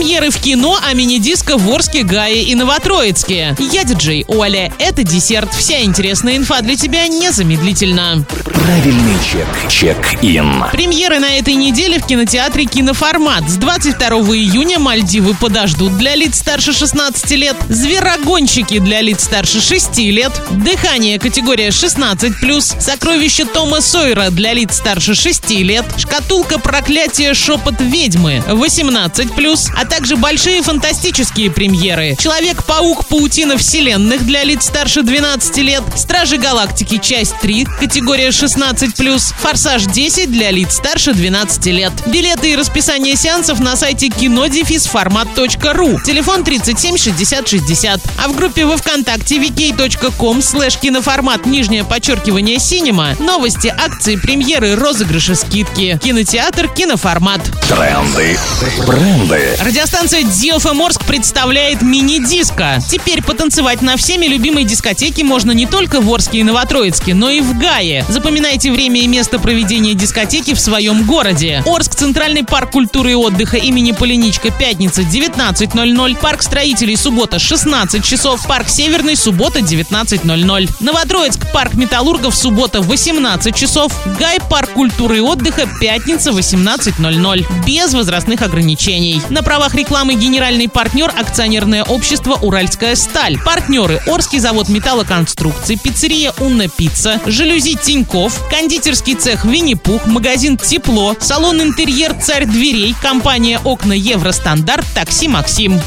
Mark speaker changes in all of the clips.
Speaker 1: Премьеры в кино, а мини-диско в Орске, Гае и Новотроицке. Я диджей Оля. Это десерт. Вся интересная инфа для тебя незамедлительно.
Speaker 2: Правильный чек. Чек-ин.
Speaker 1: Премьеры на этой неделе в кинотеатре «Киноформат». С 22 июня «Мальдивы подождут» для лиц старше 16 лет, «Зверогонщики» для лиц старше 6 лет, «Дыхание» категория 16+, «Сокровище Тома Сойера» для лиц старше 6 лет, «Шкатулка проклятия. Шепот ведьмы» 18+, а также большие фантастические премьеры «Человек-паук. Паутина вселенных» для лиц старше 12 лет, «Стражи галактики. Часть 3» категория 16+, «Форсаж 10» для лиц старше 12 лет. Билеты и расписание сеансов на сайте кинодефисформат.ру. Телефон 37 60 60. А в группе во Вконтакте vk.com слэш киноформат нижнее подчеркивание синема новости, акции, премьеры, розыгрыши, скидки. Кинотеатр «Киноформат».
Speaker 2: Тренды. Бренды.
Speaker 1: Радиостанция DFM Орск представляет мини-диско. Теперь потанцевать на всеми любимой дискотеке можно не только в Орске и Новотроицке, но и в Гае. Запоминайте время и место проведения дискотеки в своем городе. Орск, Центральный парк культуры и отдыха имени Полиничка, пятница 19.00, парк строителей, суббота 16 часов, парк Северный, суббота 19.00. Новотроицк, парк металлургов, суббота 18 часов, Гай, парк культуры и отдыха, пятница 18.00. Без возрастных ограничений. На правах рекламы генеральный партнер акционерное общество «Уральская сталь». Партнеры Орский завод металлоконструкций, пиццерия «Унна Пицца», жалюзи Тиньков, кондитерский цех «Винни-Пух», магазин «Тепло», салон «Интерьер Царь дверей», компания «Окна Евростандарт», такси «Максим».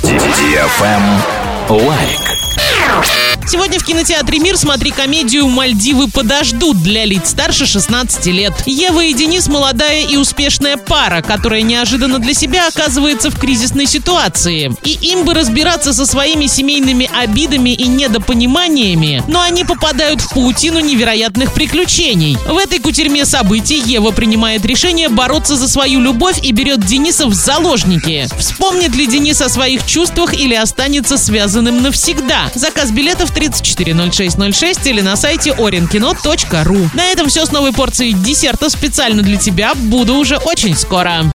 Speaker 2: Лайк.
Speaker 1: Сегодня в кинотеатре «Мир» смотри комедию «Мальдивы подождут» для лиц старше 16 лет. Ева и Денис – молодая и успешная пара, которая неожиданно для себя оказывается в кризисной ситуации. И им бы разбираться со своими семейными обидами и недопониманиями, но они попадают в паутину невероятных приключений. В этой кутерьме событий Ева принимает решение бороться за свою любовь и берет Дениса в заложники. Вспомнит ли Денис о своих чувствах или останется связанным навсегда? Заказ билетов 340606 или на сайте orinkino.ru. На этом все с новой порцией десерта специально для тебя. Буду уже очень скоро.